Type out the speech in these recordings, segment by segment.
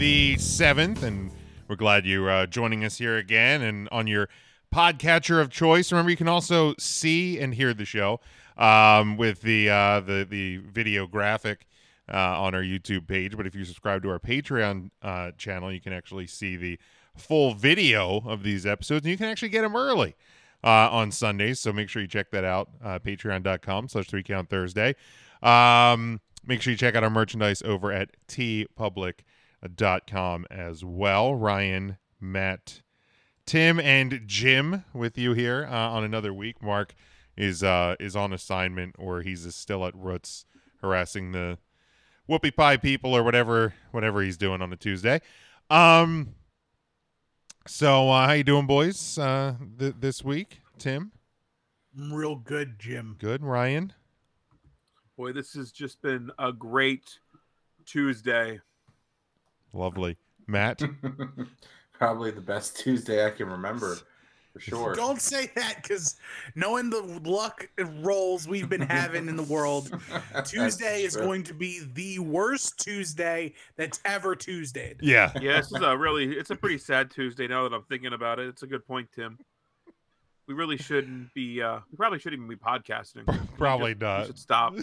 The 7th, and we're glad you're uh, joining us here again and on your podcatcher of choice. Remember, you can also see and hear the show um, with the, uh, the, the video graphic uh, on our YouTube page. But if you subscribe to our Patreon uh, channel, you can actually see the full video of these episodes, and you can actually get them early uh, on Sundays. So make sure you check that out. Uh, Patreon.com slash three count Thursday. Um, make sure you check out our merchandise over at teepublic.com as well. Ryan, Matt, Tim, and Jim with you here uh, on another week. Mark is uh, is on assignment, or he's still at Roots harassing the whoopie pie people or whatever whatever he's doing on a Tuesday. Um, so uh, how you doing, boys? Uh, th- this week, Tim. I'm real good, Jim. Good, Ryan. Boy, this has just been a great Tuesday. Lovely, Matt. Probably the best Tuesday I can remember, for sure. Don't say that because knowing the luck and rolls we've been having in the world, Tuesday is true. going to be the worst Tuesday that's ever Tuesday. Yeah, Yeah, this is a really it's a pretty sad Tuesday now that I'm thinking about it. It's a good point, Tim. We really shouldn't be uh we probably shouldn't even be podcasting. We Probably just- not. We should stop.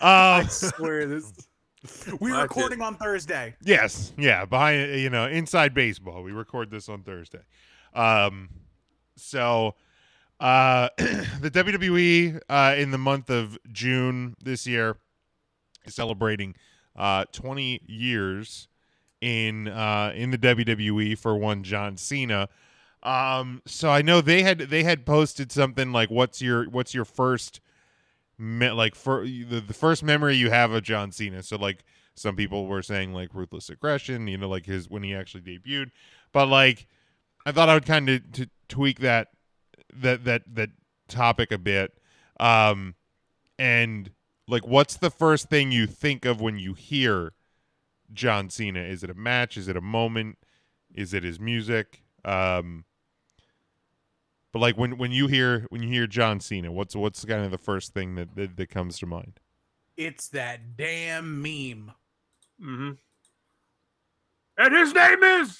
I um, swear this. We're That's recording on Thursday. yes, yeah. Behind you know, inside baseball. We record this on Thursday. Um, so uh, the WWE uh, in the month of June this year is celebrating uh 20 years in uh in the WWE for one John Cena. Um so I know they had they had posted something like what's your what's your first me- like for the, the first memory you have of John Cena. So like some people were saying like ruthless aggression, you know, like his when he actually debuted. But like I thought I would kind of tweak that that that that topic a bit. Um and like what's the first thing you think of when you hear John Cena? Is it a match? Is it a moment? Is it his music? Um but like when when you hear when you hear John Cena, what's what's kind of the first thing that that, that comes to mind? It's that damn meme. hmm And his name is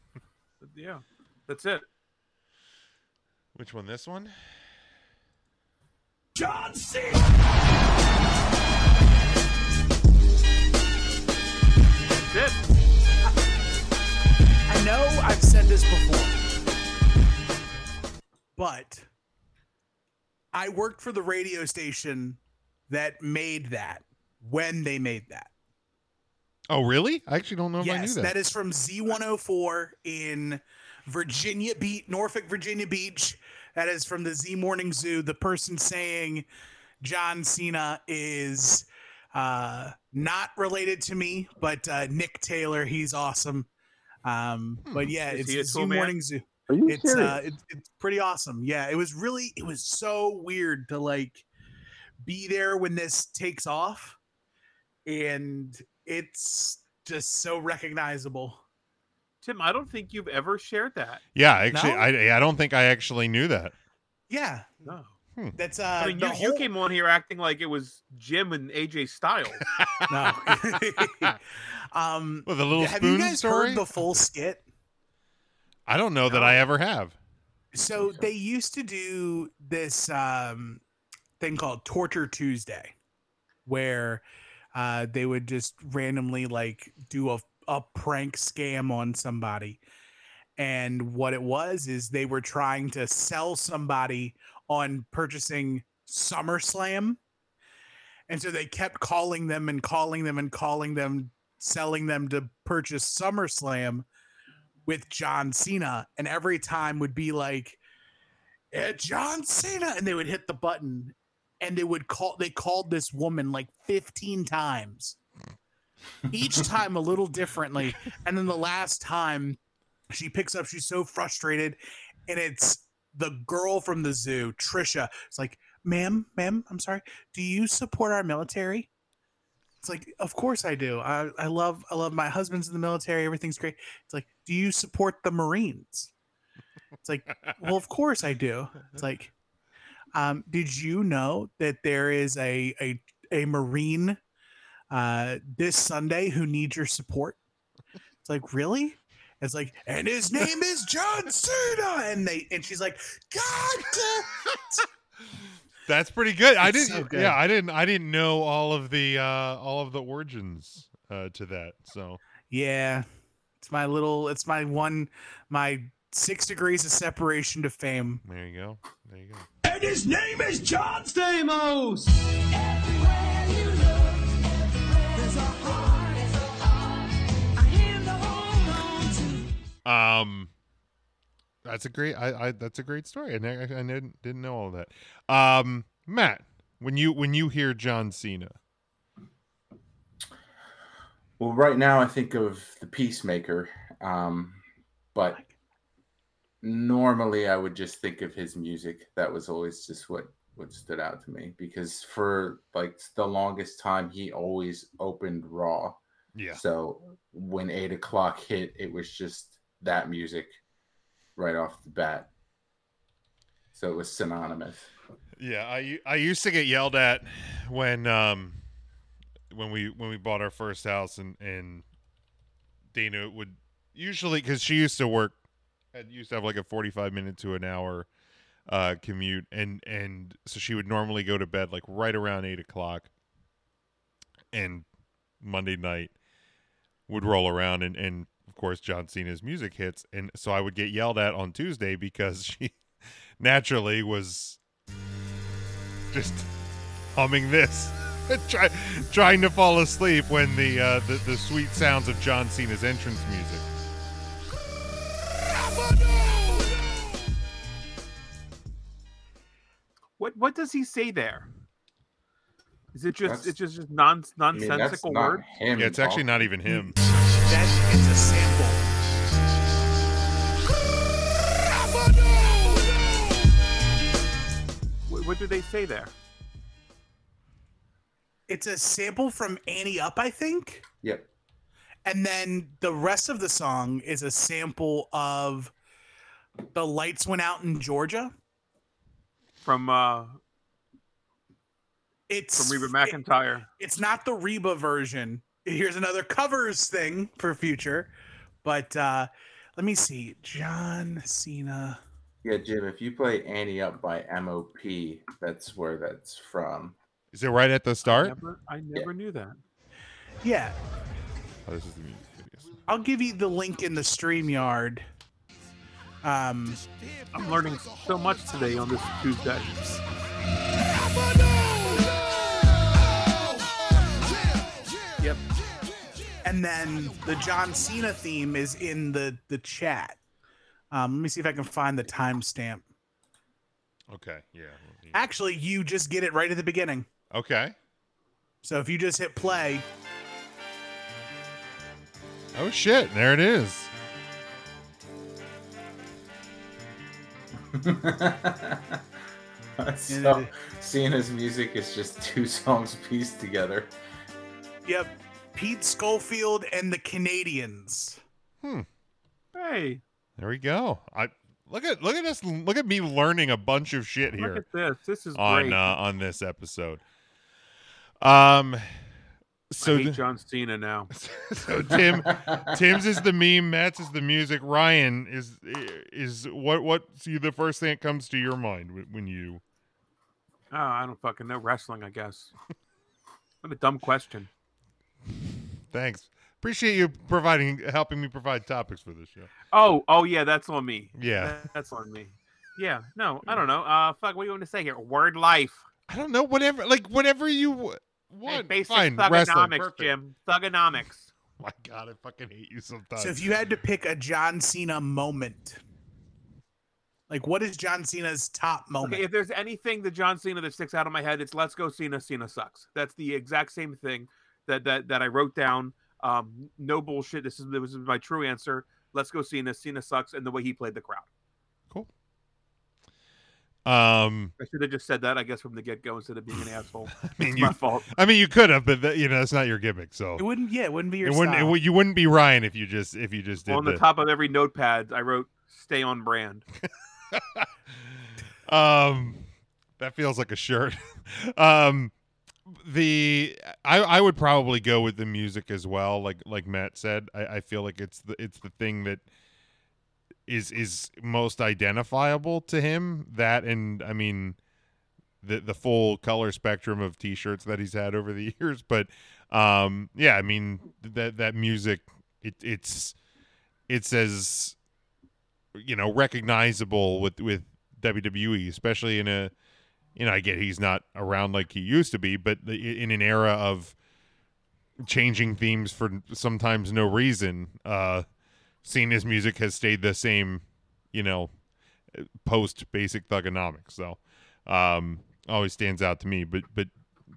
Yeah, that's it. Which one? This one? John Cena. That's it. I know I've said this before, but I worked for the radio station that made that when they made that. Oh, really? I actually don't know if I knew yes, that. that is from Z104 in Virginia Beach, Norfolk, Virginia Beach. That is from the Z Morning Zoo. The person saying John Cena is uh, not related to me, but uh, Nick Taylor, he's awesome. Um, but yeah, Is it's the Z? Morning Zoo. Are you It's uh, it, it's pretty awesome. Yeah, it was really, it was so weird to like be there when this takes off, and it's just so recognizable. Tim, I don't think you've ever shared that. yeah, actually, No? I I don't think I actually knew that. Yeah, No. that's uh. I mean, the you, you came on here acting like it was Jim and AJ Styles. No. um, Well, the little have spoon you guys story. heard the full skit? I don't know that I ever have. So they used to do this um, thing called Torture Tuesday, where uh, they would just randomly like do a, a prank scam on somebody. And what it was is they were trying to sell somebody on purchasing SummerSlam. And so they kept calling them and calling them and calling them, selling them to purchase SummerSlam with John Cena. And every time would be like, "Eh, John Cena. And they would hit the button and they would call, they called this woman like 15 times, each time a little differently. And then the last time she picks up, she's so frustrated. And it's the girl from the zoo, Trisha. It's like, ma'am, ma'am, I'm sorry. Do you support our military? It's like, of course I do. I, I love I love my husband's in the military. Everything's great. It's like, do you support the Marines? It's like, well, of course I do. It's like, um, did you know that there is a a a Marine uh, this Sunday who needs your support. It's like, really? It's like, and his name is John Cena. And they and she's like, God damn That's pretty good. I didn't. so good. yeah, I didn't. I didn't know all of the uh, all of the origins uh, to that. So Yeah. It's my little it's my one my six degrees of separation to fame. there you go. There you go. And his name is John Stamos. Look, there's a heart, there's a heart, a hand to hold on to. Um, that's a great. I, I that's a great story. I, ne- I didn't didn't know all that. Um, Matt, when you when you hear John Cena, Well, right now I think of the Peacemaker, um, but normally I would just think of his music. That was always just what what stood out to me because for like the longest time he always opened Raw. yeah, So when eight o'clock hit, it was just that music right off the bat. So it was synonymous. yeah. I I used to get yelled at when um when we when we bought our first house and and Dana would usually because she used to work had used to have like a 45 minute to an hour uh commute and and so she would normally go to bed like right around eight o'clock and monday night would roll around and and of course john cena's music hits. And so i would get yelled at on tuesday because she naturally was just humming this Try, trying to fall asleep when the, uh, the the sweet sounds of john cena's entrance music What what does he say there? Is it just That's- it's just, just non I mean, that's nonsensical not word? him. yeah it's actually not even him That is it's a sample. What, what do they say there? It's a sample from Ante Up, I think. Yep. And then the rest of the song is a sample of The Lights Went Out in Georgia. From uh It's from Reba it- McEntire. it's not the Reba version. Here's another covers thing for future. But uh let me see. John Cena. Yeah, Jim, if you play Ante Up by MOP, that's where that's from. Is it right at the I start never, I never knew that. Yeah. oh, this is the music video. I'll give you the link in the StreamYard. Um I'm learning so much today on this Tuesday. Yep. And then the John Cena theme is in the the chat. Um, let me see if I can find the timestamp. okay yeah Actually, you just get it right at the beginning. Okay So if you just hit play, oh shit there it is so, Cena's music is just two songs pieced together. yep, Pete Schofield and the Canadians. Hey, There we go. I look at look at us look at me learning a bunch of shit here. look at this. This is on great. uh, on this episode. Um so th- John Cena now. so Tim Tim's is the meme, Matt's is the music, Ryan is is what what's the first thing that comes to your mind wh- when you Oh, I don't fucking know wrestling. I guess. what a dumb question. Thanks. Appreciate you providing helping me provide topics for this show. Oh, oh yeah, that's on me. Yeah. That- that's on me. Yeah, no, I don't know. Uh, fuck, what do you want to say here? Word life. I don't know whatever like whatever you w- Hey, want. basic Fine. Wrestling. thugonomics, Perfect. Jim. Thugonomics. My god, I fucking hate you sometimes. So if you had to pick a John Cena moment, like what is John Cena's top moment? Okay, if there's anything the John Cena that sticks out of my head, it's "Let's go Cena, Cena sucks." That's the exact same thing that that that I wrote down. Um, no bullshit. This is this is my true answer. Let's go Cena, Cena sucks, and the way he played the crowd. Um, I should have just said that, I guess, from the get go instead of being an asshole. I mean, you, my fault. I mean, you could have, but that, you know, that's not your gimmick. So it wouldn't. Yeah, it wouldn't be your it wouldn't. It, would- you wouldn't be Ryan if you just if you just did on the the- top of every notepad, I wrote "Stay on brand." Um, that feels like a shirt. um, the I, I would probably go with the music as well like like matt said I, I feel like it's the it's the thing that is is most identifiable to him. That and i mean the the full color spectrum of t-shirts that he's had over the years. But um yeah i mean that that music it, it's it's as you know recognizable with with wwe especially in a you know, I get he's not around like he used to be, but in an era of changing themes for sometimes no reason, uh, Cena's music has stayed the same, you know, post basic thugonomics. So, um, always stands out to me. But, but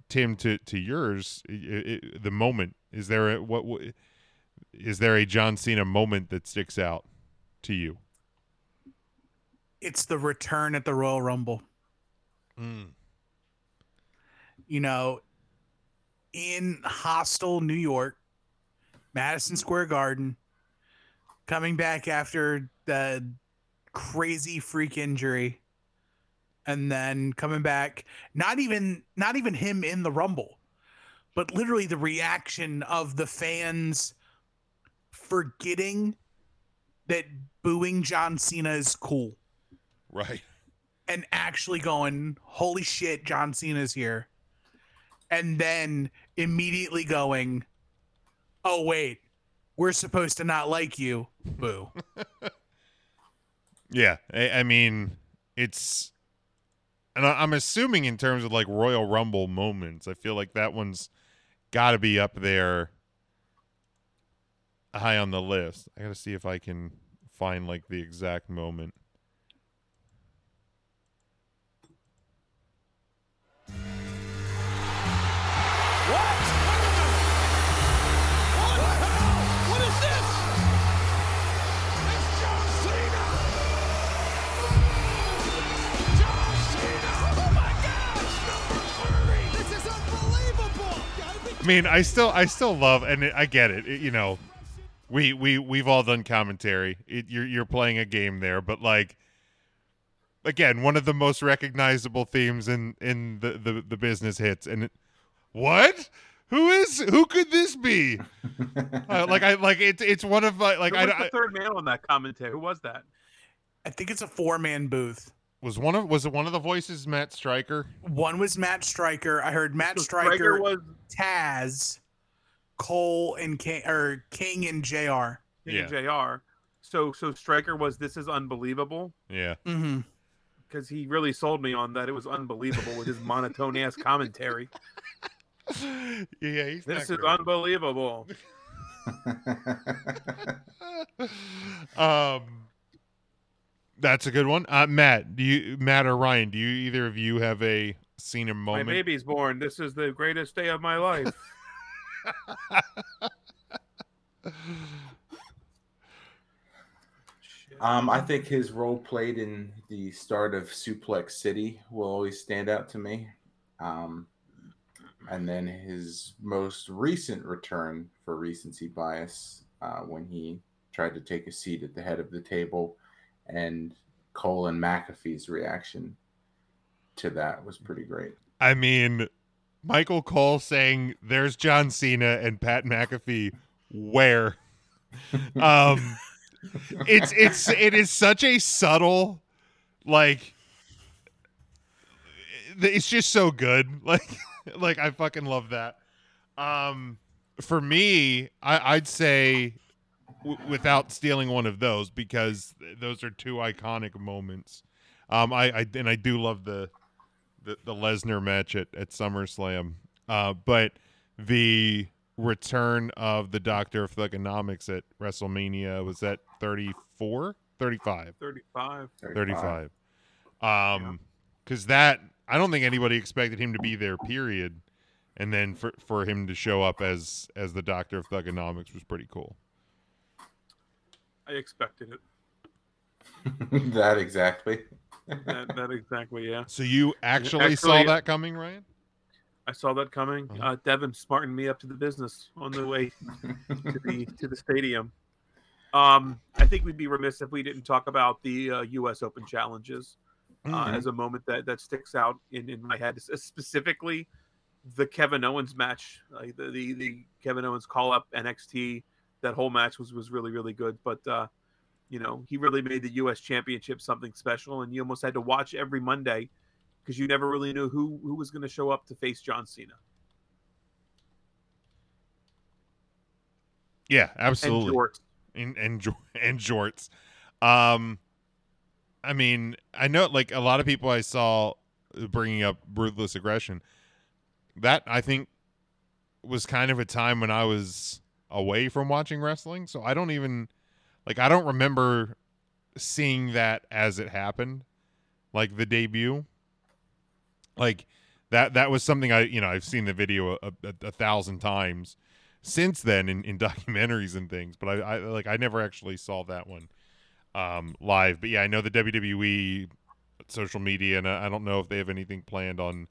Tim, to to yours, i i the moment is there a, what, what is there a John Cena moment that sticks out to you? It's the return at the Royal Rumble. you know, in hostile New York, Madison Square Garden, coming back after the crazy freak injury, and then coming back, not even not even him in the rumble, but literally the reaction of the fans forgetting that booing John Cena is cool Right. and actually going, holy shit, John Cena's here. And then immediately going, oh, wait, we're supposed to not like you. Boo. Yeah, I, I mean, it's, and I, I'm assuming in terms of like Royal Rumble moments, I feel like that one's got to be up there, high on the list. I got to see if I can find like the exact moment. What mean, I still, I still love, and it, I get it, it, You know, we we we've all done commentary. It, you're you're playing a game there, but like, again, one of the most recognizable themes in in the the, the business hits. And it, what? Who is? Who could this be? Uh, like I like it's it's one of my like Who I, was I the third man on that commentary? Who was that? I think it's a four man booth. Was one of was it one of the voices Matt Striker? One was Matt Striker. I heard Matt So Striker, was Taz, Cole, and King, or King and JR. King and Jr. So so Striker was this is unbelievable Yeah. Mm-hmm. because he really sold me on that. It was unbelievable with his monotone ass commentary. yeah, he's This not is great. unbelievable. um that's a good one uh matt do you matt or ryan do you either of you have a scene and My moment baby's born. This is the greatest day of my life. Um, I think his role played in the start of Suplex City will always stand out to me. Um, and then his most recent return for recency bias uh, when he tried to take a seat at the head of the table, and Cole and McAfee's reaction to that was pretty great. i mean michael cole saying there's john cena and pat mcafee where? Um it's it's it is such a subtle like it's just so good. Like like i fucking love that. Um for me I, i'd say w- without stealing one of those because those are two iconic moments. Um i, I and i do love the the, the lesnar match at, at summerslam. Uh but the return of the doctor of thugonomics at wrestlemania was that 34 35 35. 35 um because that i don't think anybody expected him to be there period. And then for for him to show up as as the doctor of thugonomics was pretty cool I expected it. that exactly. That, that exactly, yeah. so you actually, saw that coming ryan I saw that coming. Uh-huh. Uh, Devin smartened me up to the business on the way to the to the stadium. Um, I think we'd be remiss if we didn't talk about the uh, U.S. Open challenges uh, Mm-hmm. Mhm. as a moment that that sticks out in in my head, specifically the Kevin Owens match, like the, the the Kevin Owens call up NXT, that whole match was was really really good. But uh, you know, he really made the U.S. Championship something special, and you almost had to watch every Monday because you never really knew who who was going to show up to face John Cena. Yeah, And absolutely. Jorts. and and and jorts. Um, I mean, I know like a lot of people I saw bringing up ruthless aggression. That I think was kind of a time when I was away from watching wrestling, so I don't even like I don't remember seeing that as it happened, like the debut. Like that that was something I you know I've seen the video a, a, a thousand times since then in, in documentaries and things, but I, I like I never actually saw that one um, live. But yeah, I know the WWE social media, and I, I don't know if they have anything planned on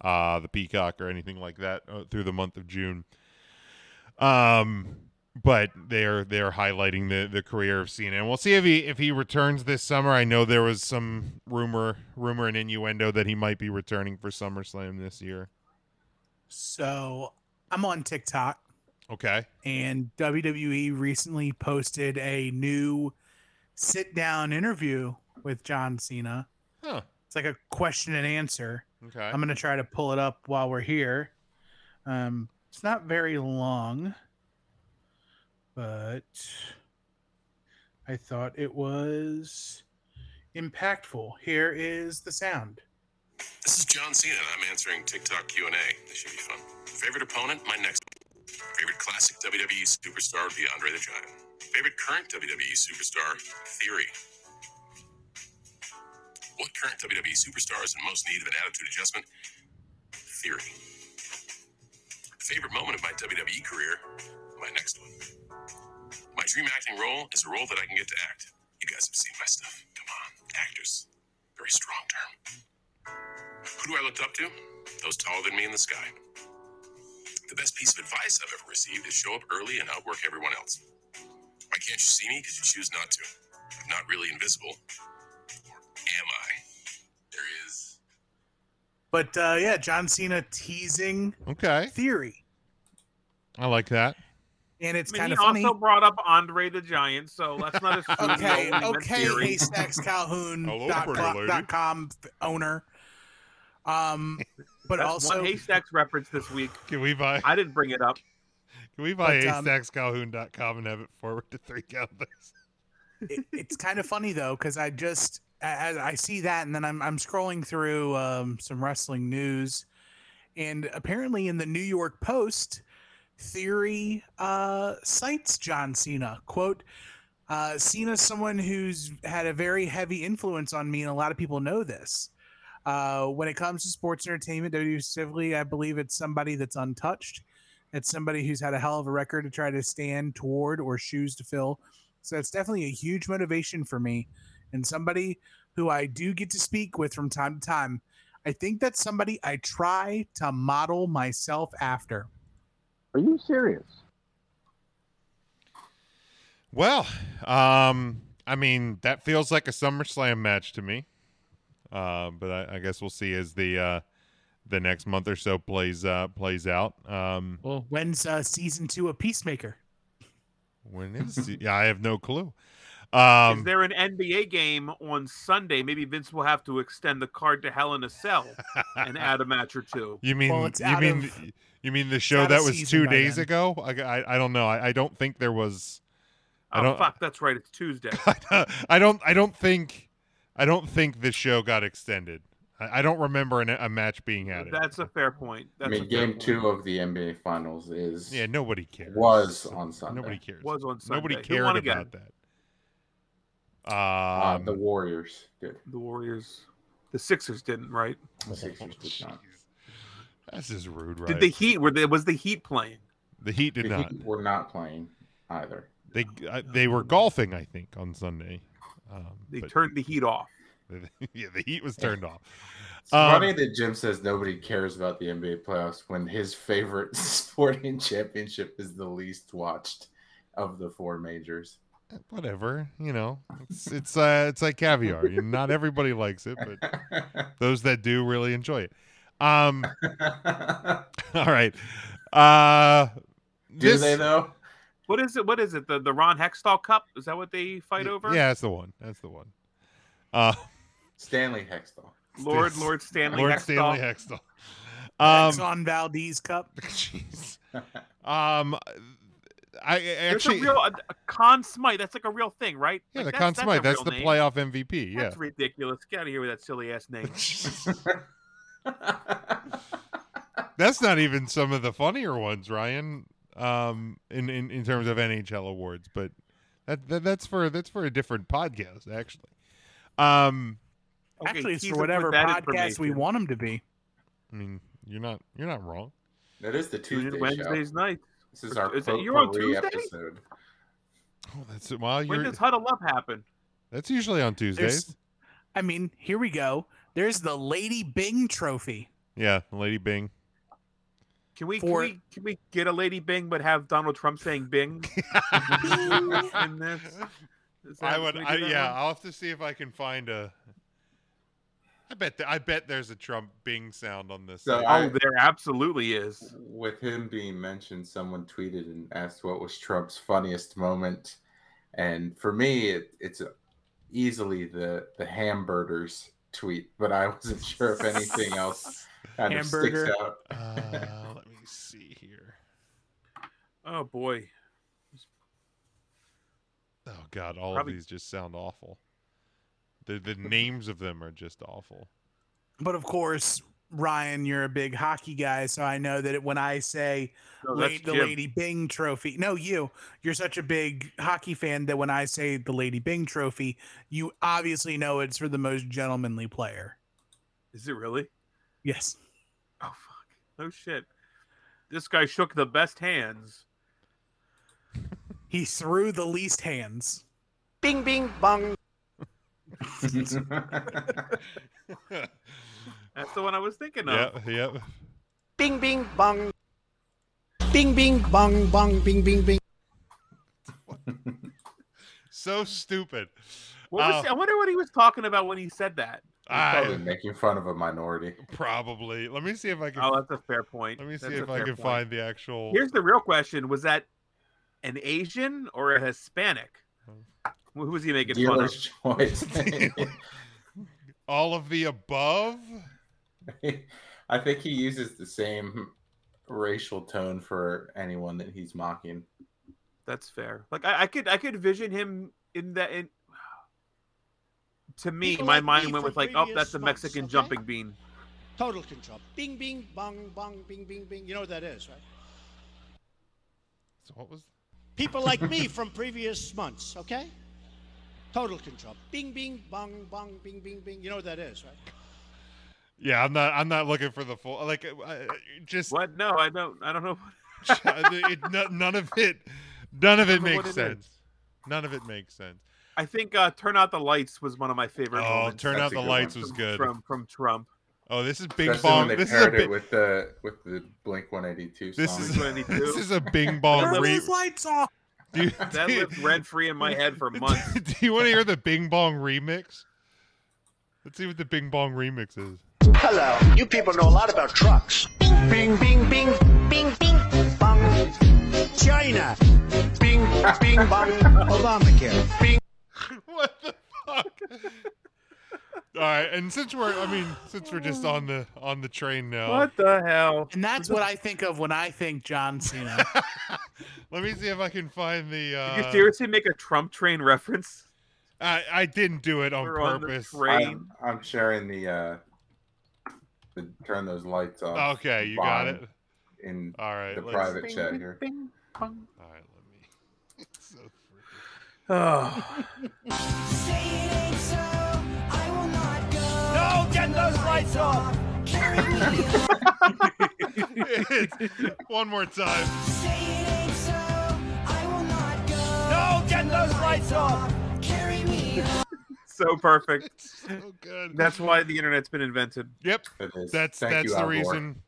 uh, the Peacock or anything like that uh, through the month of June. Um, but they're they're highlighting the the career of Cena, and we'll see if he if he returns this summer. I know there was some rumor rumor and innuendo that he might be returning for SummerSlam this year. So I'm on TikTok, Okay. and WWE recently posted a new sit down interview with John Cena. Huh. It's like a question and answer. Okay. I'm to try to pull it up while we're here. Um, it's not very long, but I thought it was impactful. Here is the sound. This is John Cena, I'm answering TikTok Q&A. This should be fun. Favorite opponent? My next. Favorite classic WWE superstar would be Andre the Giant. Favorite current WWE superstar? Theory. What current WWE superstar is in most need of an attitude adjustment? Theory. Favorite moment of my WWE career? My next one. My dream acting role is a role that I can get to act. You guys have seen my stuff. Come on, actors. Very strong term. Who do I look up to? Those taller than me in the sky. The best piece of advice I've ever received is show up early and outwork everyone else. Why can't you see me? Because you choose not to. I'm not really invisible. But uh, yeah, John Cena teasing Okay. theory. I like that. And it's I mean, kind he of funny. also brought up Andre the Giant, so let's not assume. okay, he only meant okay, theory. Haystacks Calhoun dot com, dot com owner. Um, but That's also one Haystacks reference this week. Can we buy I didn't bring it up. can we buy But, um, haystackscalhoun.com and have it forward to three counters? it, it's kind of funny though because I just I, I see that and then I'm I'm scrolling through um, some wrestling news, and apparently in the New York Post, Theory uh, cites John Cena. Quote. Uh, Cena's someone who's had a very heavy influence on me, and a lot of people know this. Uh, when it comes to sports entertainment, WWE specifically, I believe it's somebody that's untouched. It's somebody who's had a hell of a record to try to stand toward or shoes to fill. So it's definitely a huge motivation for me, and somebody who I do get to speak with from time to time. I think that's somebody I try to model myself after. Are you serious? Well, um, I mean that feels like a SummerSlam match to me. Uh, but I, I guess we'll see as the uh, the next month or so plays uh, plays out. Um, Well, when's uh, season two of Peacemaker? when is? yeah, I have no clue. Is Um, there an NBA game on Sunday? Maybe Vince will have to extend the card to Hell in a Cell and add a match or two. you mean Well, you mean of- you mean the show that was two days then. ago? I, I, I don't know. I, I don't think there was. I Oh don't- fuck, that's right. It's Tuesday. I don't. I don't think. I don't think the show got extended. I, I don't remember an, a match being added. That's a fair point. I mean, a game point. two of the NBA Finals is yeah, nobody cares. was on Sunday. Nobody cares. was on Sunday. Nobody cared about again? that. Uh, Um, the Warriors did. The Warriors, the Sixers didn't, right? The Sixers did not. That's just rude, right? Did the Heat? Were they, was the Heat playing? the Heat did not. The not. Heat were not playing either. They uh, they were golfing, I think, on Sunday. Um, They but- turned the Heat off. yeah, the Heat was turned off. It's Um, funny that Jim says nobody cares about the NBA playoffs when his favorite sporting championship is the least watched of the four majors. Whatever, you know, it's it's uh, it's like caviar. Not everybody likes it, but those that do really enjoy it. Um. All right. Uh. Do this- they though? What is it? What is it? The the Ron Hextall Cup? Is that what they fight Y- over? Yeah, that's the one. That's the one. Uh, Stanley Hextall. Lord Yes. Lord Stanley Lord Hextall. Stanley Hextall. Um, Exxon Valdez Cup. jeez. Um, I, I There's actually, a real a, a Conn Smythe. That's like a real thing, right? yeah, Like, the that's- Conn that's Smythe. That's the name. playoff MVP. Yeah. That's ridiculous. Get out of here with that silly ass name. That's not even some of the funnier ones, Ryan. Um, in in, in terms of NHL awards, but that, that that's for that's for a different podcast, actually. Um, Okay, Actually, it's for whatever podcast we want them to be. I mean, you're not you're not wrong. that is the Tune Tuesday Wednesdays show. night. This is our Is it- potpourri you're on Tuesday? episode. Oh, that's well, When you're does Huddle Up happen? that's usually on Tuesdays. There's, I mean, here we go. There's the Lady Byng Trophy. Yeah, Lady Byng. Can we, can we can we get a Lady Byng but have Donald Trump saying Bing in this? Is I would, I, yeah. one? I'll have to see if I can find a. I bet, th- I bet there's a Trump Bing sound on this. So. I- Oh, there absolutely is. With him being mentioned, someone tweeted and asked what was Trump's funniest moment, and for me, it, it's easily the the hamburgers tweet. But I wasn't sure if anything else kind of sticks out. uh, let me see here. Oh boy. Oh God, all Probably- of these just sound awful. The the names of them are just awful. But of course, Ryan, you're a big hockey guy, so I know that when I say No, la- the Jim. Lady Byng Trophy, no, you, you're such a big hockey fan that when I say the Lady Byng Trophy, you obviously know it's for the most gentlemanly player. Is it really? Yes. Oh fuck. No shit. This guy shook the best hands. He threw the least hands. Bing, bing, bong. That's the one I was thinking of. Yep, yep. Bing, bing, bong. Bing, bing, bong, bong, bing, bing, bing. So stupid. What was, Oh. I wonder what he was talking about when he said that. Probably I making fun of a minority. probably. Let me see if I can. Oh, that's a fair point. let me see That's if I can point. find the actual. Here's the real question: Was that an Asian or a Hispanic? Who was he making fun of? Choice. all of the above. I think he uses the same racial tone for anyone that he's mocking. That's fair. Like I, I could, I could vision him in that. In to me, People my like mind me went with like, oh, previous that's a Mexican okay? jumping bean. Total control. Bing, bing, bong, bong, bing, bing, bing. You know what that is, right? So what was? People like me from previous months, okay? Total control. Bing, bing, bong, bong, bing, bing, bing. You know what that is, right? Yeah, I'm not. I'm not looking for the full. Like, uh, uh, just What? No, I don't. I don't know. it, no- none of it. None of it makes it is. sense. None of it makes sense. I think uh, "Turn Out the Lights" was one of my favorite Oh, moments. turn That's out the lights one. was from, good. from from Trump. Oh, this is Bing Especially when Bong. they This is a it big. with the with the Blink 182 song. This is this is a Bing Bong. Turn Re- those lights off. Do, you, That do, you- lived rent free in my head for months. do you want to hear the Bing Bong remix? Let's see what the Bing Bong remix is. Hello. You people know a lot about trucks. Bing, bing, bing, bing, bing, bong. China. Bing, bing, bong. Obamacare. Bing. what the fuck? All right, and since we're, I mean, since we're just on the on the train now, What the hell? And that's what I think of when I think John Cena. let me see if I can find the. Uh, Did you seriously make a Trump train reference? I, I didn't do it on We're on the purpose. train. I'm, I'm sharing the uh the turn those lights off. Okay, you got it. in All right, the let's- private chat here. Bing, bong. All right, let me. So freaking- Oh, Say it ain't so, No, get those lights off. Carry me It's- one more time. Say it ain't so, I will not go. No, get those lights off. Carry me so perfect. It's so good. That's why the internet's been invented. Yep, that's Thank that's you, the Al Gore. reason,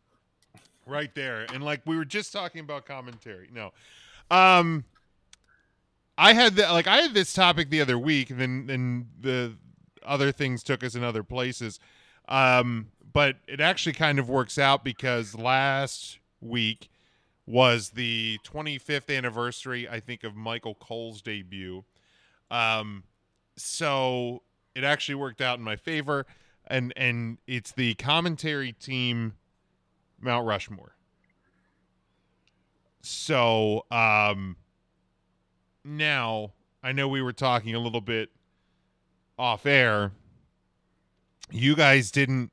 right there. And like we were just talking about commentary. No, um, I had the, like I had this topic the other week, and then and the other things took us in other places. Um, but it actually kind of works out because last week was the 25th anniversary, I think, of Michael Cole's debut. Um, so it actually worked out in my favor, and and it's the commentary team, Mount Rushmore. So um, now I know we were talking a little bit off air. You guys didn't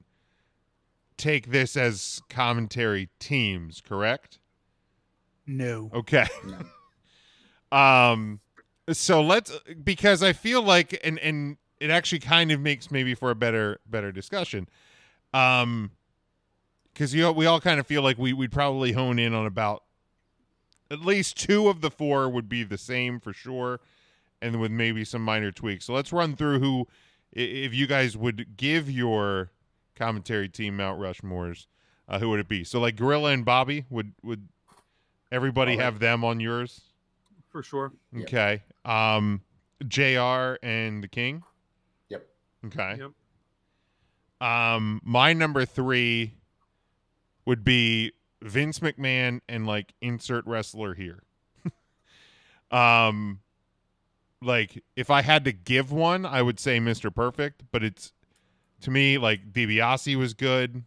take this as commentary teams, correct? No. Okay. um so let's because I feel like and and it actually kind of makes maybe for a better better discussion. Um cuz you we all kind of feel like we we'd probably hone in on about at least two of the four would be the same for sure and with maybe some minor tweaks. So let's run through who if you guys would give your commentary team Mount Rushmores, uh, who would it be? So like Gorilla and Bobby would would everybody All right. have them on yours? for sure. Yep. Okay. Um JR and the King? Yep. Okay. Yep. Um my number 3 would be Vince McMahon and like insert wrestler here. um like if I had to give one, I would say Mr. Perfect, but it's to me like DiBiase was good,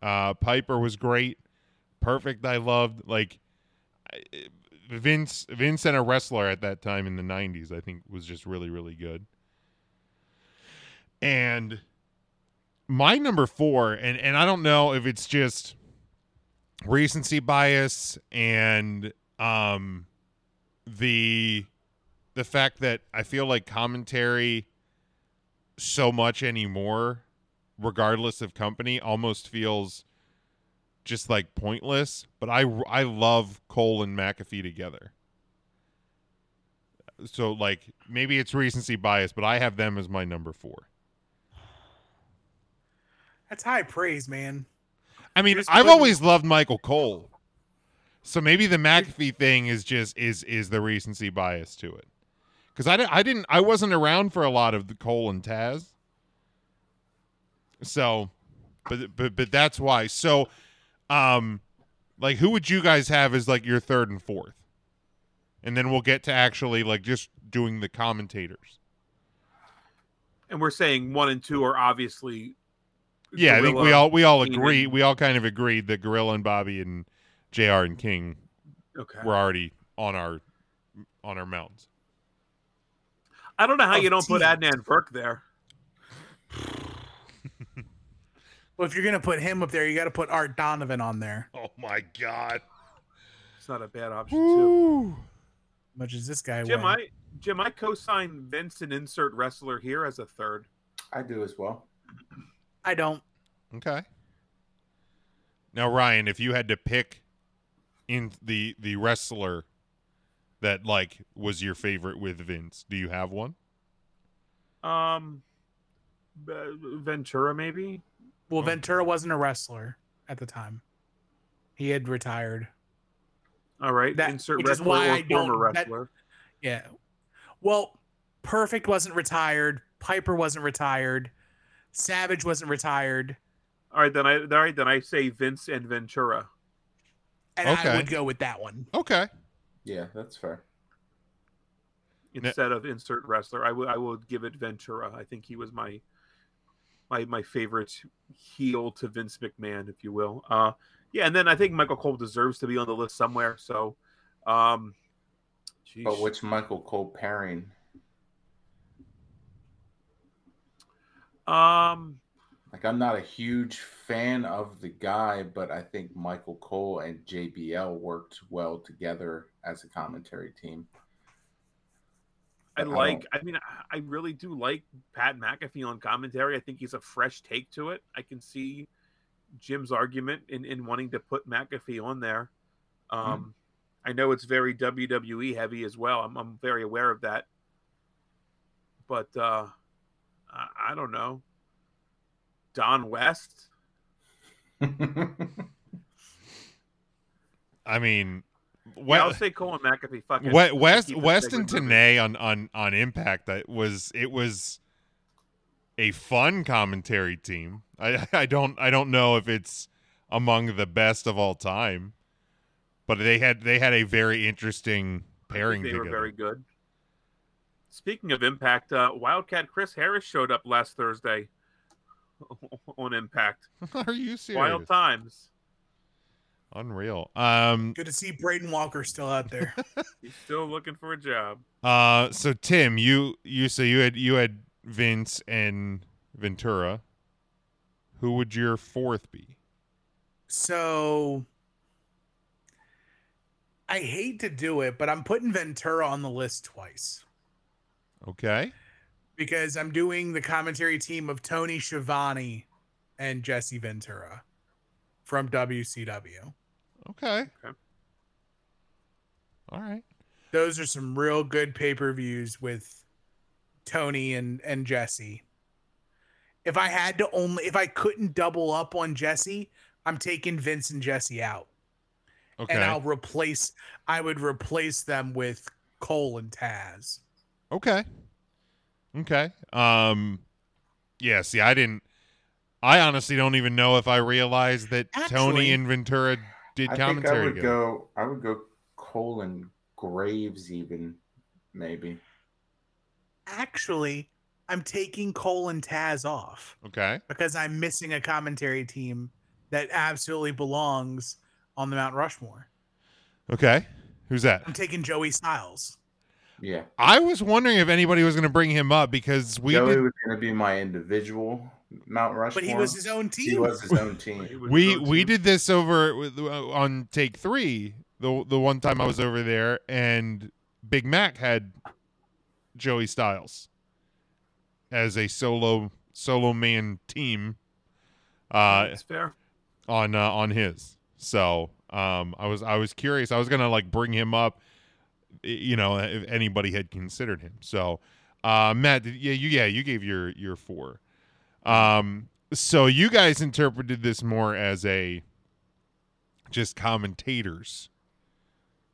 uh Piper was great, Perfect I loved like Vince Vince and a wrestler at that time in the 90s I think was just really really good. And my number 4 and and I don't know if it's just recency bias and um the the fact that I feel like commentary so much anymore regardless of company almost feels just like pointless but I I love Cole and McAfee together so like maybe it's recency bias but I have them as my number 4 That's high praise, man. I mean, I've putting- always loved Michael Cole. So maybe the McAfee thing is just is is the recency bias to it. Cuz I, I didn't I wasn't around for a lot of the Cole and Taz. So but but but that's why. So um like who would you guys have as like your third and fourth? And then we'll get to actually like just doing the commentators. And we're saying one and two are obviously. Yeah, I think we all we all agree. and- We all kind of agreed that Gorilla and Bobby and JR and King Okay. were already on our on our mountains. I don't know how Of you don't put. Adnan Virk there. Well, if you're gonna put him up there, you got to put Art Donovan on there. Oh my god. It's not a bad option too. Much as this guy Jim, went. I Jim, I co-sign Vince and insert wrestler here as a third. I do as well. I don't. Okay. Now Ryan, if you had to pick in the the wrestler that like was your favorite with Vince, do you have one? Um, uh, Ventura maybe. Well, Ventura wasn't a wrestler at the time. He had retired. All right, That- insert which is wrestler why or I don't- former that- wrestler. Yeah. Well, Perfect wasn't retired. Piper wasn't retired. Savage wasn't retired. All right, then I all right then I say Vince and Ventura. And Okay. I would go with that one. Okay. Yeah, that's fair. instead of insert wrestler. I would I would give it Ventura. I think he was my my my favorite heel to Vince McMahon, if you will. Uh, yeah, and then I think Michael Cole deserves to be on the list somewhere. So, um, geez. But which Michael Cole pairing? um, Like, I'm not a huge fan of the guy, but I think Michael Cole and JBL worked well together as a commentary team. I I like. I mean, I- I really do like Pat McAfee on commentary. I think he's a fresh take to it. I can see Jim's argument in in wanting to put McAfee on there. Um, I know it's very WWE heavy as well. I'm I'm very aware of that. But uh, I, I don't know. Don West. I mean, Yeah, I'll say Cole and McAfee. Fucking We- West keep it West and segment. Tenay on on on Impact that was it was a fun commentary team. I I don't I don't know if it's among the best of all time, but they had they had a very interesting pairing they were very good. Speaking of Impact, uh, Wildcat Chris Harris showed up last Thursday on Impact. Are you serious? Wild times. Unreal. Um. Good to see Braden Walker still out there. He's still looking for a job. Uh. So Tim, you you so you had you had Vince and Ventura. Who would your fourth be? so I hate to do it, but I'm putting Ventura on the list twice Okay. because I'm doing the commentary team of Tony Schiavone and Jesse Ventura from WCW. Okay. Okay. All right. Those are some real good pay-per-views with Tony and and Jesse. If I had to only if I couldn't double up on Jesse, I'm taking Vince and Jesse out. Okay. and I'll replace. I would replace them with Cole and Taz. Okay. Okay. Um yeah, see I didn't I honestly don't even know if I realized that Tony and Ventura did I think I would together. go. I would go Cole and Graves even maybe. Actually, I'm taking Cole and Taz off Okay. because I'm missing a commentary team that absolutely belongs on the Mount Rushmore. Okay. Who's that? I'm taking Joey Styles. Yeah, I was wondering if anybody was going to bring him up because we Joey did, was going to be my individual Mount Rushmore. But he was his own team. He was his own team. We own we team. did this over uh, on take 3 the the one time I was over there and Big Mac had Joey Styles as a solo solo man team uh It's fair. on uh, on his. So um, I was I was curious. I was gonna like bring him up, you know, if anybody had considered him. So uh, Matt, did, yeah, you yeah you gave your your four. Um, so you guys interpreted this more as a just commentators,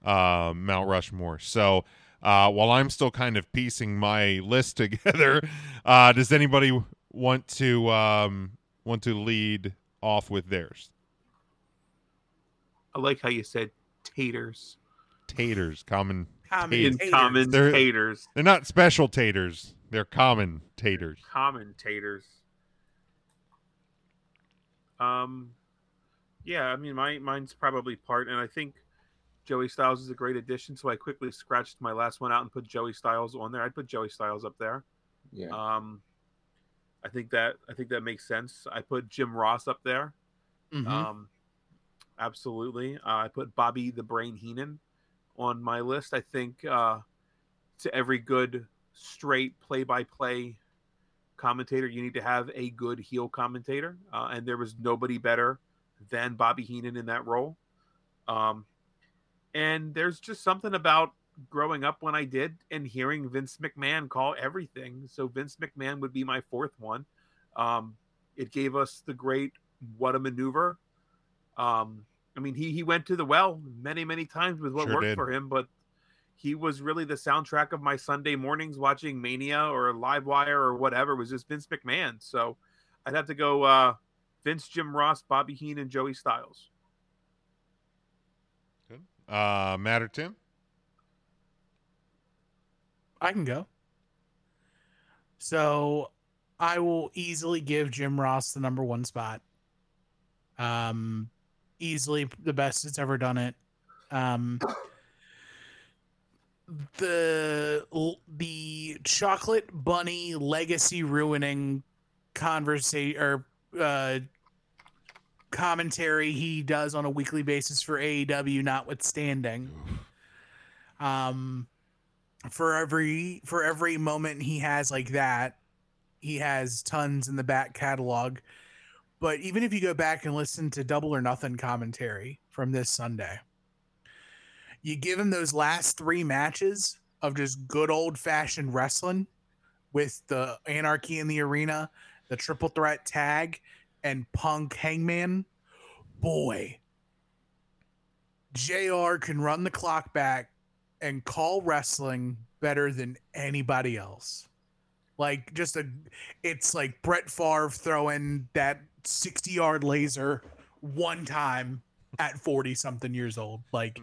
uh, Mount Rushmore. So. Uh, while I'm still kind of piecing my list together, uh, does anybody want to um, want to lead off with theirs? I like how you said taters. Taters, common. Commentators. In common They're- taters. They're not special taters. They're common taters. Commentators. Um, yeah, I mean, my mine's probably part, and I think Joey Styles is a great addition. So I quickly scratched my last one out and put Joey Styles on there. I'd put Joey Styles up there. Yeah, Um, I think that I think that makes sense. I put Jim Ross up there. Mhm. Um, absolutely. Uh, I put Bobby the Brain Heenan on my list. I think uh, to every good straight play-by-play commentator, you need to have a good heel commentator, uh, and there was nobody better than Bobby Heenan in that role. Um, and there's just something about growing up when I did and hearing Vince McMahon call everything. So Vince McMahon would be my fourth one. Um, it gave us the great what a maneuver. Um, I mean, he he went to the well many many times with what Sure worked did. for him, but he was really the soundtrack of my Sunday mornings watching Mania or Livewire or whatever. Was just Vince McMahon. So I'd have to go uh, Vince, Jim Ross, Bobby Heenan, and Joey Styles. Uh, Matt or Tim? I can go. So I will easily give Jim Ross the number one spot. Um, easily the best it's ever done it. Um, the the chocolate bunny legacy ruining conversation or uh commentary he does on a weekly basis for AEW notwithstanding. Um for every for every moment he has like that, he has tons in the back catalog. But even if you go back and listen to Double or Nothing commentary from this Sunday, you give him those last three matches of just good old fashioned wrestling with the Anarchy in the Arena, the Triple Threat Tag, and Punk Hangman. Boy, JR can run the clock back and call wrestling better than anybody else. Like just a, it's like Brett Favre throwing that 60 yard laser one time at 40 something years old. Like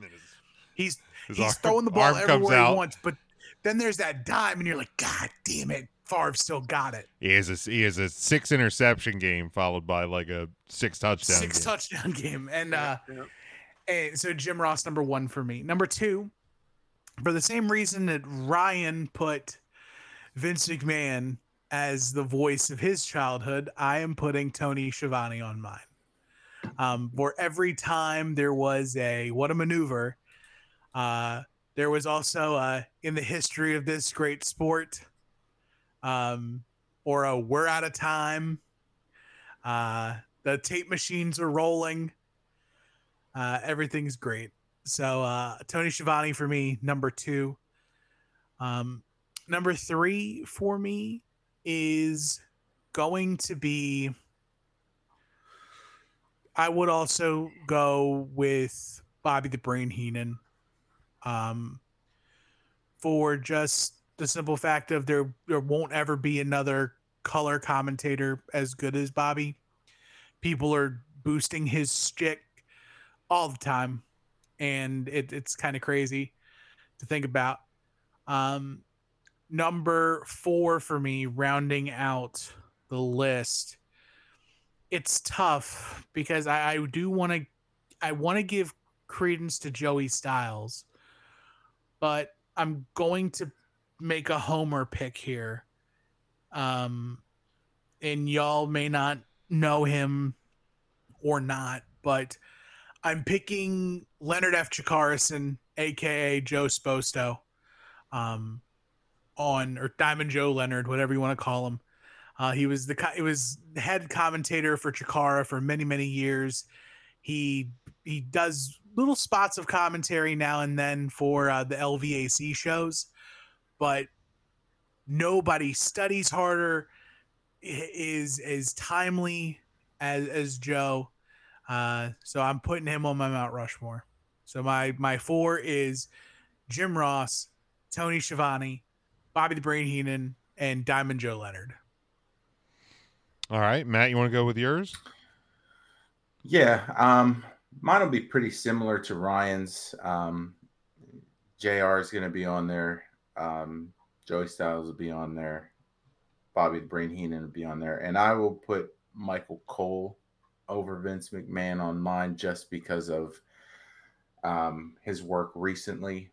he's his he's arm- throwing the ball arm comes everywhere out. he wants, but then there's that dime, and you're like, God damn it, Favre still got it. He has a he has a six interception game followed by like a six touchdown. Six game. touchdown game, and uh, Yeah. and so Jim Ross number one for me. Number two, for the same reason that Ryan put Vince McMahon as the voice of his childhood, I am putting Tony Schiavone on mine. Um, for every time there was a what a maneuver, uh, there was also uh, in the history of this great sport, um, or a we're out of time. Uh, the tape machines are rolling. Uh, everything's great. So uh, Tony Schiavone for me, number two. Um, number three for me is going to be. I would also go with Bobby the Brain Heenan, um, for just the simple fact of there there won't ever be another color commentator as good as Bobby. People are boosting his stick all the time, and it, it's kind of crazy to think about. Um, number four for me, rounding out the list. It's tough because I, I do want to, I want to give credence to Joey Styles, but I'm going to make a homer pick here. Um, and y'all may not know him or not, but I'm picking Leonard F. Chikarason, aka Joe Sposto, um, on or Diamond Joe Leonard, whatever you want to call him. Uh, he was the he was head commentator for Chikara for many many years. He he does little spots of commentary now and then for uh, the LVAC shows, but nobody studies harder, is as timely as as Joe. Uh, so I'm putting him on my Mount Rushmore. So my my four is Jim Ross, Tony Schiavone, Bobby the Brain Heenan, and Diamond Joe Leonard. All right, Matt, you want to go with yours? Yeah, um, mine will be pretty similar to Ryan's. Um, Jr. is going to be on there. Um, Joey Styles will be on there. Bobby the Brain Heenan will be on there, and I will put Michael Cole over Vince McMahon on mine just because of um, his work recently,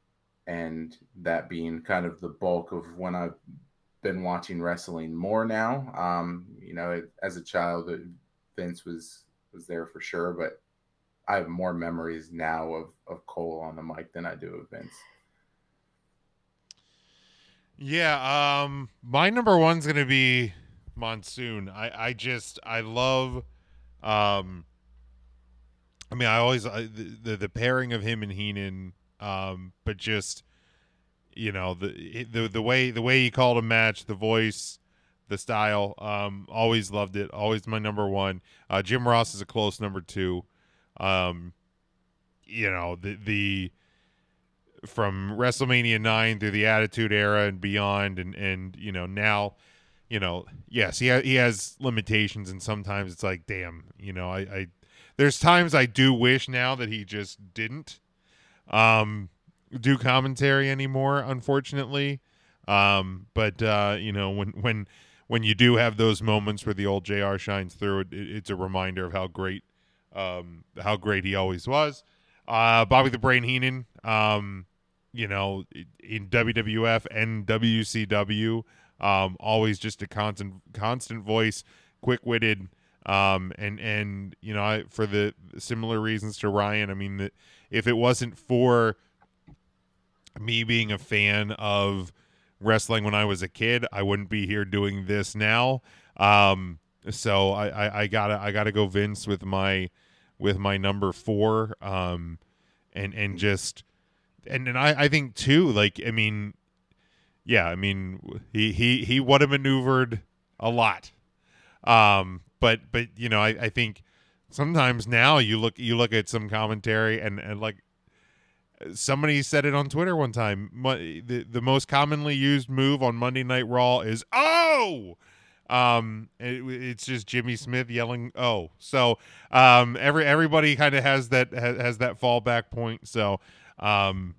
and that being kind of the bulk of when I've been watching wrestling more now. Um, you know, as a child, uh, Vince was was there for sure, but I have more memories now of of Cole on the mic than I do of Vince. Yeah, um my number one's gonna be Monsoon. I I just I love um I mean I always I, the, the pairing of him and Heenan um but just you know the the the way the way he called a match, the voice, the style, um always loved it. Always my number one. Uh Jim Ross is a close number 2. Um you know, the the from WrestleMania 9 through the Attitude Era and beyond and and you know now you know yes he ha- he has limitations and sometimes it's like damn you know I I there's times I do wish now that he just didn't um do commentary anymore unfortunately. Um but uh you know when when when you do have those moments where the old JR shines through it it's a reminder of how great um how great he always was uh Bobby the Brain Heenan um you know, in WWF and WCW, um, always just a constant, constant voice, quick witted, um, and and you know, I, for the similar reasons to Ryan, I mean, that if it wasn't for me being a fan of wrestling when I was a kid, I wouldn't be here doing this now. Um, so I, I, I gotta, I gotta go Vince with my, with my number four, um, and and just and and I, I think too, like I mean, yeah, I mean he he he would have maneuvered a lot, um, but but you know I, I think sometimes now you look you look at some commentary and and like somebody said it on Twitter one time. The the most commonly used move on Monday Night Raw is "Oh." Um, it, it's just Jimmy Smith yelling "Oh." So, um, every everybody kind of has that has, has that fallback point. So, um,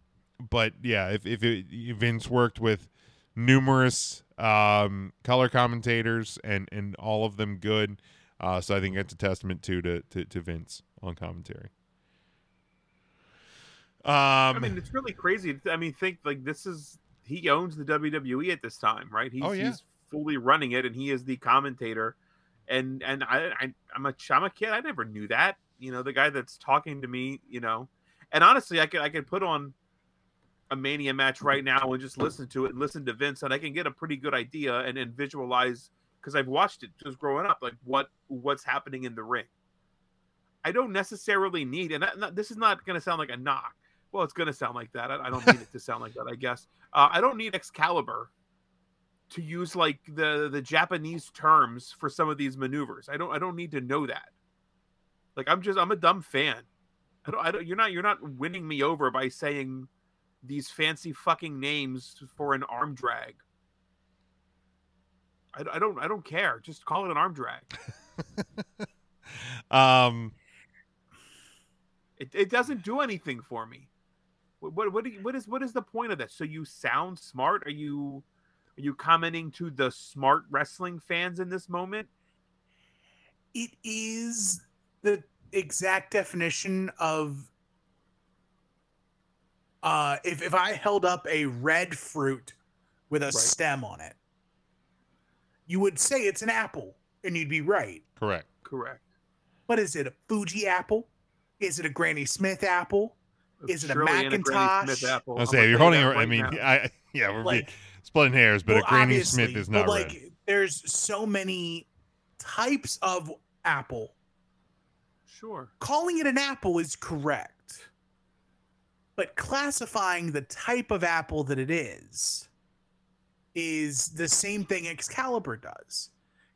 but yeah, if if it, Vince worked with numerous um color commentators and and all of them good, uh, so I think that's a testament to to to, to Vince on commentary. Um, I mean, it's really crazy. I mean, think like this is he owns the WWE at this time, right? He's, Oh, yeah. he's fully running it, and he is the commentator. And and I, I I'm a I'm a kid. I never knew that. You know, the guy that's talking to me. You know, and honestly, I could I could put on a Mania match right now and just listen to it and listen to Vince, and I can get a pretty good idea and, and visualize because I've watched it just growing up, like what what's happening in the ring. I don't necessarily need, and that, this is not going to sound like a knock. Well, it's going to sound like that. I, I don't need it to sound like that. I guess uh, I don't need Excalibur to use like the the Japanese terms for some of these maneuvers. I don't I don't need to know that. Like I'm just I'm a dumb fan. I don't I don't you're not you're not winning me over by saying these fancy fucking names for an arm drag. I, I don't I don't care. Just call it an arm drag. um, It, it doesn't do anything for me. What what what, do you, what is what is the point of this? So you sound smart? Are you you commenting to the smart wrestling fans in this moment? It is the exact definition of uh if, if I held up a red fruit with a Right. stem on it, you would say it's an apple, and you'd be right. correct. Correct. But is it a Fuji apple? Is it a Granny Smith apple? Is it a Surely ain't Granny Macintosh? Smith apple. I'll I'm say you're holding. that her I mean, now. I yeah, we're Like- splitting hairs, but Well, a Granny Smith is not but like red. there's so many types of apple. sure. Calling it an apple is correct. But classifying the type of apple that it is is the same thing Excalibur does.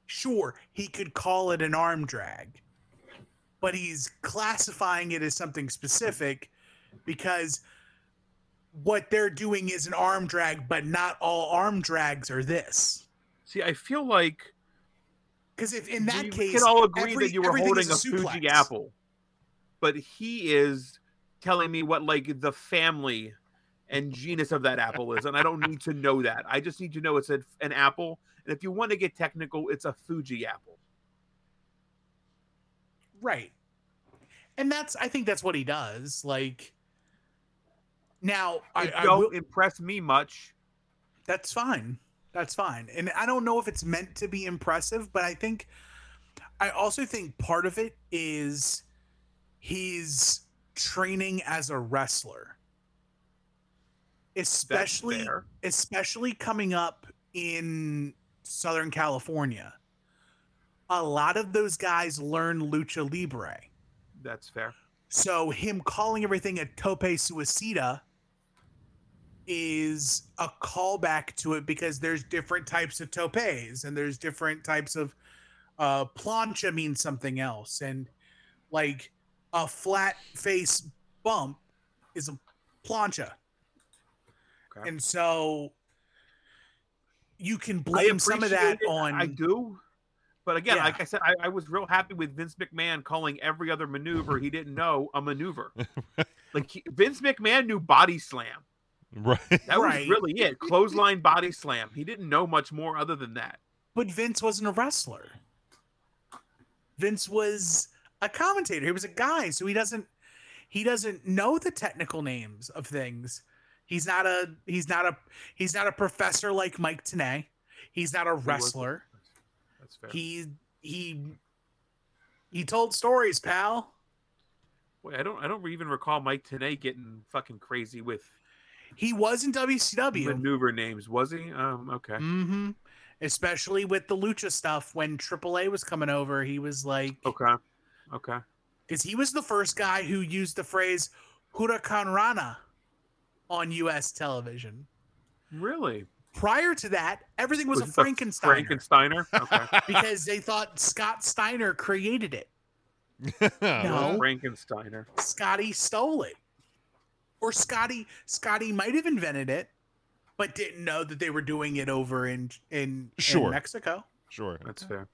Sure, he could call it an arm drag, but he's classifying it as something specific because what they're doing is an arm drag, but not all arm drags are this. See, I feel like Because if in that case, we case, can all agree every- that you were holding is a, Fuji apple, but he is telling me what like the family and genus of that apple is, and I don't need to know that. I just need to know it's a, an apple, and if you want to get technical, it's a Fuji apple. Right. And that's I think that's what he does. Like now I, It I don't will, impress me much. that's fine. That's fine. And I don't know if it's meant to be impressive, but I think I also think part of it is he's training as a wrestler. Especially especially coming up in Southern California. A lot of those guys learn lucha libre. That's fair. So him calling everything a tope suicida is a callback to it because there's different types of topes and there's different types of uh plancha means something else and like a flat face bump is a plancha. Okay. And so you can blame some of that it. on I do. But again, Yeah. like I said, I, I was real happy with Vince McMahon calling every other maneuver he didn't know a maneuver. like he, Vince McMahon knew body slam. Right. That Right. was really it. Clothesline body slam. He didn't know much more other than that. But Vince wasn't a wrestler. Vince was a commentator. He was a guy, so he doesn't he doesn't know the technical names of things. He's not a he's not a he's not a professor like Mike Tenay. He's not a wasn't. wrestler. That's fair. He he he told stories, pal. Wait, I don't I don't even recall Mike Tenay getting fucking crazy with He was in WCW. maneuver names, was he? Um, okay. Mm-hmm. Especially with the lucha stuff when AAA was coming over, he was like Okay. Okay. because he was the first guy who used the phrase Huracan Rana on U.S. television. Really? Prior to that, everything was, a it the Frankenstein Frankensteiner. Okay. because they thought Scott Steiner created it. It No. Frankensteiner. Scotty stole it. Or Scotty Scotty might have invented it, but didn't know that they were doing it over in in, in Mexico. Sure. That's fair.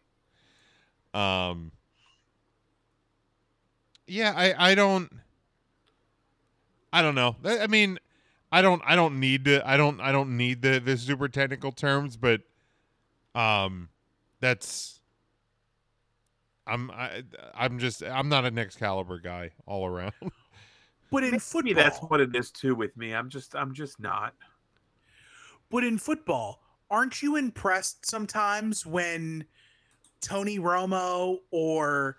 Um. Yeah, I I don't. I don't know. I I mean, I don't I don't need to I don't I don't need the the super technical terms, but um, that's. I'm I I'm just I'm not an Excalibur guy all around. But in Maybe football, that's what it is too with me. I'm just I'm just not. But in football, aren't you impressed sometimes when Tony Romo or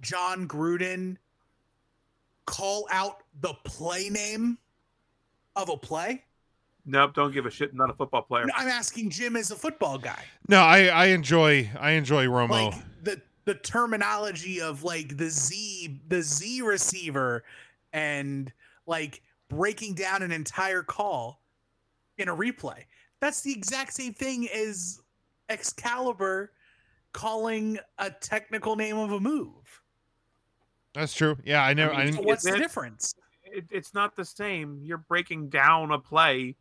Jon Gruden call out the play name of a play? Nope, don't give a shit. I'm not a football player. No, I'm asking Jim as a football guy. no, I I enjoy I enjoy Romo. Like the the terminology of like the Z the Z receiver and like breaking down an entire call in a replay. That's the exact same thing as Excalibur calling a technical name of a move. that's true. Yeah, I know. I, mean, So didn't what's it- the difference? It, it's not the same. You're breaking down a play,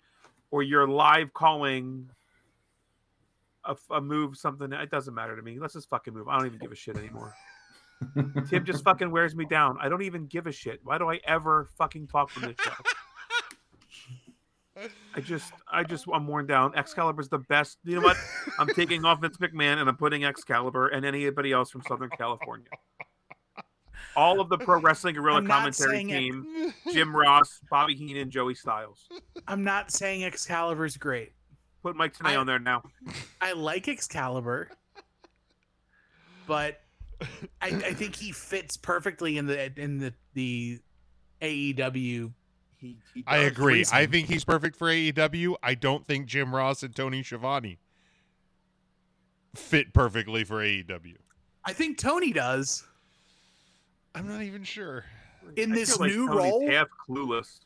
or you're live calling a move. Something. It doesn't matter to me. Let's just fucking move. I don't even give a shit anymore. Tim just fucking wears me down. I don't even give a shit. Why do I ever fucking talk on this show? I just, I just, I'm worn down. Excalibur's the best. You know what? I'm taking off Vince McMahon and I'm putting Excalibur and anybody else from Southern California. All of the pro wrestling guerrilla commentary team: Jim Ross, Bobby Heenan, Joey Styles. I'm not saying Excalibur's great. Put Mike Tenay I- on there now. I like Excalibur, but I, I think he fits perfectly in the in the the AEW. He, he I does. agree. I think he's perfect for AEW. I don't think Jim Ross and Tony Schiavone fit perfectly for AEW. I think Tony does I'm not even sure. in I this feel like new Tony's role. half clueless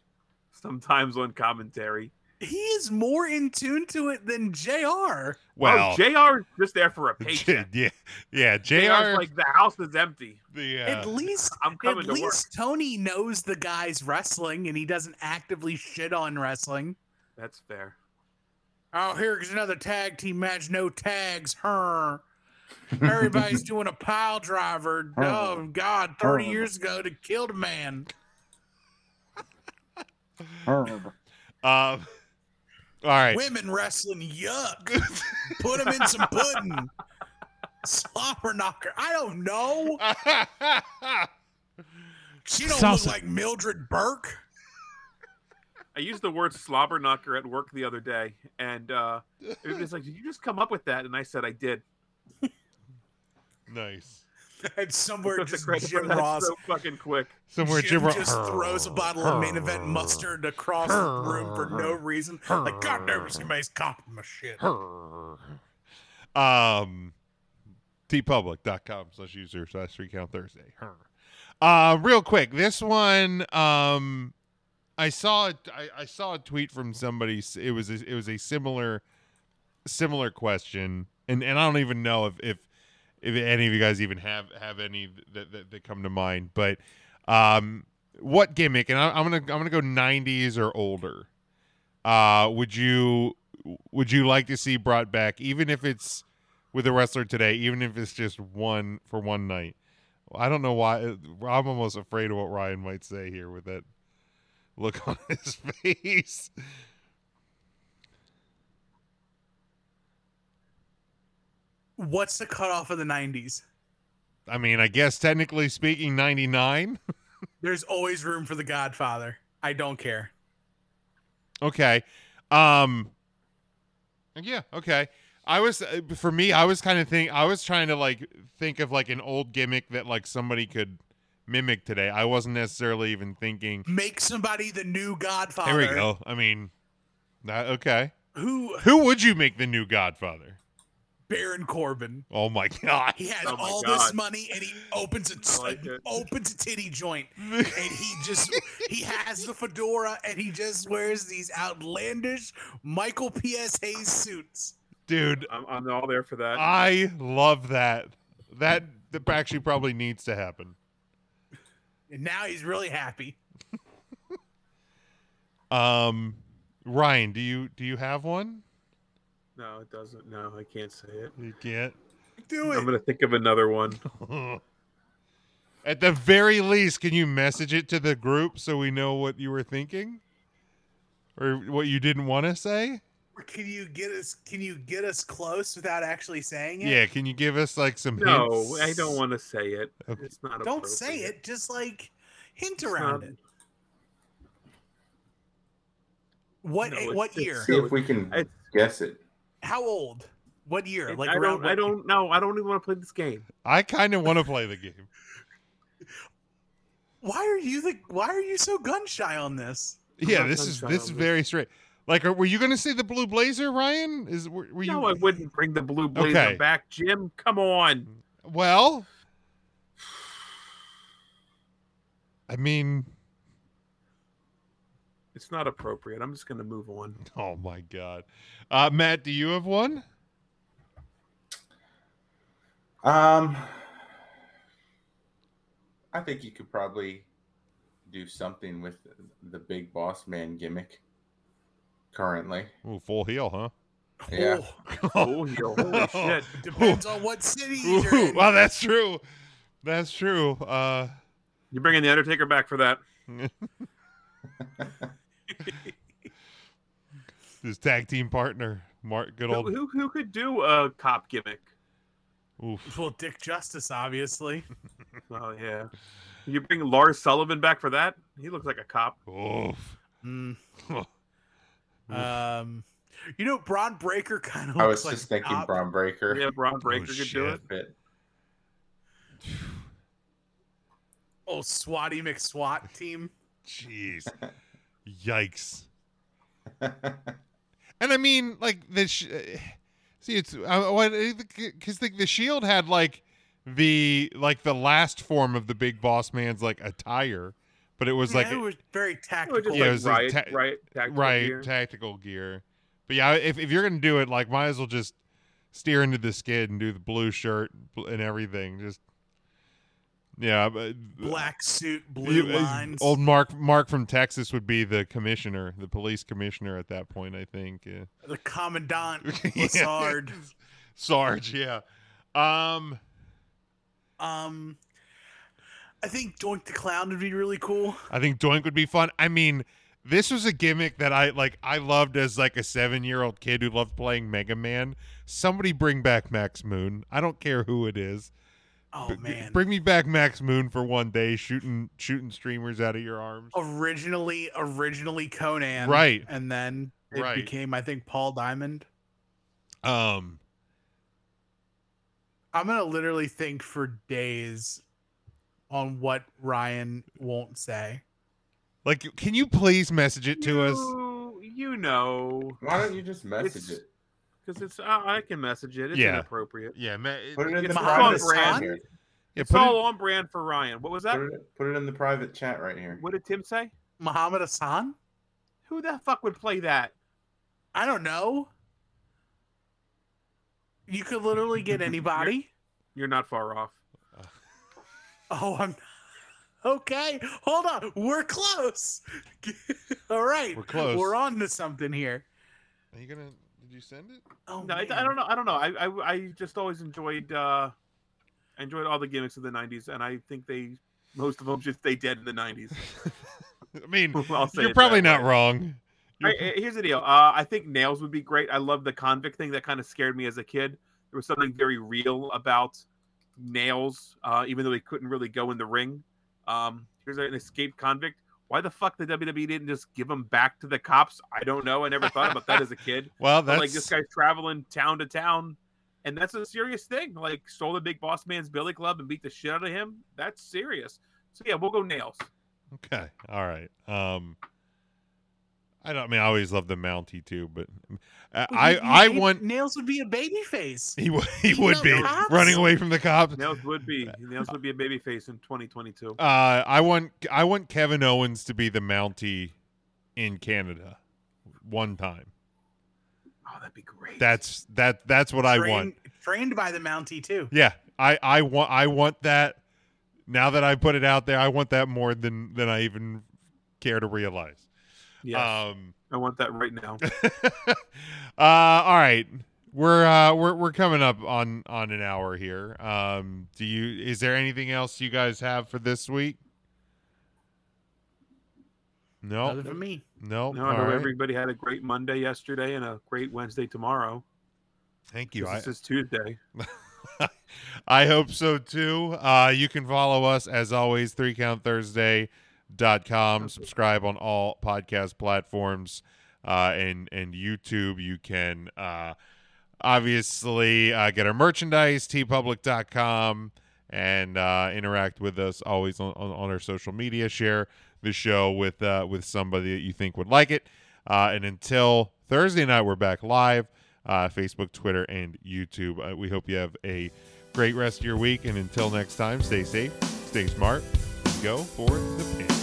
sometimes on commentary. He is more in tune to it than Jr. Well, oh, Jr. is just there for a paycheck. yeah, yeah. JR's Jr. like the house is empty. the At uh, least I'm at coming to work. least Tony knows the guy's wrestling and he doesn't actively shit on wrestling. That's fair. Oh, here's another tag team match. No tags. Her. Everybody's doing a pile driver. Oh God! Thirty years ago, to killed a man. um, all right. Women wrestling. Yuck. Put them in some pudding. Slobber knocker. I don't know. She don't Salsa. look like Mildred Burke. I used the word slobber knocker at work the other day, and uh, it was like, "Did you just come up with that?" And I said, "I did." nice. And somewhere just Jim Ross so fucking quick. Somewhere Jim Jim Ross just throws a bottle of main event mustard across the room for no reason. Like, God damn it, somebody's copying my shit. um teepublic.com slash user slash three count thursday. Uh real quick this one um i saw it I, I saw a tweet from somebody it was a, it was a similar similar question. And and i don't even know if if if any of you guys even have have any that that, that come to mind but um what gimmick and I, i'm gonna i'm gonna go 90s or older. Uh would you would you like to see brought back even if it's with a wrestler today even if it's just one for one night? I don't know why i'm almost afraid of what ryan might say here with that look on his face What's the cutoff of the 90s? i mean i guess technically speaking 99 There's always room for the Godfather. I don't care. Okay. Um Yeah, okay. I was uh, for me I was kind of think I was trying to like think of like an old gimmick that like somebody could mimic today. I wasn't necessarily even thinking Make somebody the new Godfather. There we go. I mean that okay. Who Who would you make the new Godfather? Baron Corbin. Oh my god. He has Oh all God. this money and he opens a I like opens a titty joint and he just he has the fedora and he just wears these outlandish Michael P.S. Hayes suits. Dude, I'm, I'm all there for that. I love that. That that actually probably needs to happen. And now he's really happy. Um, Ryan, do you do you have one? No, it doesn't. No, I can't say it. You can't. Do it. I'm gonna think of another one. At the very least, can you message it to the group so we know what you were thinking, or what you didn't want to say? Or Can you get us? Can you get us close without actually saying it? Yeah, can you give us like some No, hints? I don't want to say it. Okay. It's not. Don't say it. Just like hint It's around not- it. What? No, a- what year? See if we can It's- guess it. How old? What year? It- Like I around don't. I don't know. I don't even want to play this game. I kind of want to play the game. Why are you the? Why are you so gun shy on this? Yeah, this is this is very straight. Like, are, were you going to say the blue blazer, Ryan? Is were, were you? No, I wouldn't bring the blue blazer Okay. back, Jim. Come on. Well, I mean, It's not appropriate. I'm just gonna move on. oh my god, uh, Matt, do you have one? Um, I think you could probably do something with the big boss man gimmick currently. Ooh, full heel, huh? Yeah. Oh, yo, holy shit. Depends on what city you're Ooh, in. well, that's true. That's true. Uh, You're bringing the Undertaker back for that. his tag team partner, Mark, good old. who, who could do a cop gimmick? Oof. Well, Dick Justice, obviously. Oh yeah. You bring Lars Sullivan back for that? He looks like a cop. Oof. Mm. Um, you know, Bron Breakker kind of. I was just thinking Bron Breakker. Yeah, Bron Breakker could do it. Fit. Oh, Swatty McSwat team. Jeez. Yikes. And I mean, like the sh- see, it's because the, the Shield had like the like the last form of the Big Boss Man's like attire, but it was Yeah, like it was very tactical. just Yeah, it was like riot, ta- riot, tactical right gear. tactical gear. But yeah, if if you're gonna do it, like, might as well just steer into the skid and do the blue shirt and everything. Just yeah, but Black suit, blue You- uh, lines. Old Mark Mark from Texas would be the commissioner, the police commissioner at that point. I think. Yeah. the commandant. Lassard. Sarge, yeah. Um, Um, I think Doink the Clown would be really cool. I think Doink would be fun. I mean, this was a gimmick that I like. I loved as like a seven-year-old kid who loved playing Mega Man. Somebody bring back Max Moon. I don't care who it is. Oh B- man! bring me back Max Moon for one day, shooting shooting streamers out of your arms. originally, originally Konnan, Right. And then it Right. became, I think, Paul Diamond. Um, I'm gonna literally think for days on what Ryan won't say. like, can you please message it to us? You, you know, Why don't you just message It's- it? Because it's I I can message it. It's Yeah. inappropriate. Yeah, man. it- Put it in the It's on private brand. chat here. yeah, It's all it- on brand for Ryan. What was that? Put it, put it in the private chat right here. What did Tim say? Muhammad Hassan? Who the fuck would play that? I don't know. You could literally get anybody. You're not far off. Oh, I'm okay. Hold on, we're close. All right, We're close. We're on to something here. Are you gonna? Did you send it? Oh, No, I, I don't know. I don't know. I, I I just always enjoyed uh enjoyed all the gimmicks of the '90s, and I think they most of them just stay dead in the '90s. I mean, you're probably not way. wrong. All right, here's the deal. Uh, I think nails would be great. I love the convict thing. That kind of scared me as a kid. There was something very real about nails, uh, even though he couldn't really go in the ring. Um, here's an escaped convict. Why the fuck the WWE didn't just give him back to the cops? I don't know. I never thought about that as a kid. Well, But, that's like this guy's traveling town to town, and that's a serious thing. Like stole the big boss man's billy club and beat the shit out of him. That's serious. So yeah, we'll go nails. okay. All right. Um, I don't I mean I always love the Mountie too, but uh, Well, I you- you I made- want nails would be a baby face. he would he You would be cops? running away from the cops. Nails would be nails would be a baby face in 2022. Uh, I want I want Kevin Owens to be the Mountie in Canada one time. Oh, that'd be great. That's that that's what I want. Trained- Trained by the Mountie too. Yeah, I I want I want that. Now that I put it out there, I want that more than than I even care to realize. Yes, Um, I want that right now. uh, all right. We're uh we're we're coming up on on an hour here. Um do you is there anything else you guys have for this week? No. Other than me. No. No, I hope right. everybody had a great Monday yesterday and a great Wednesday tomorrow. Thank you. 'cause I, This is Tuesday. I hope so too. Uh, you can follow us as always, 3countthursday.com. Subscribe on all podcast platforms uh, and, and YouTube. You can uh, obviously uh, get our merchandise, teepublic.com, and uh, interact with us always on, on, on our social media. Share the show with, uh, with somebody that you think would like it. Uh, and until Thursday night, we're back live. Uh, Facebook, Twitter, and YouTube. We hope you have a great rest of your week. And until next time, stay safe, stay smart, and go for the pin.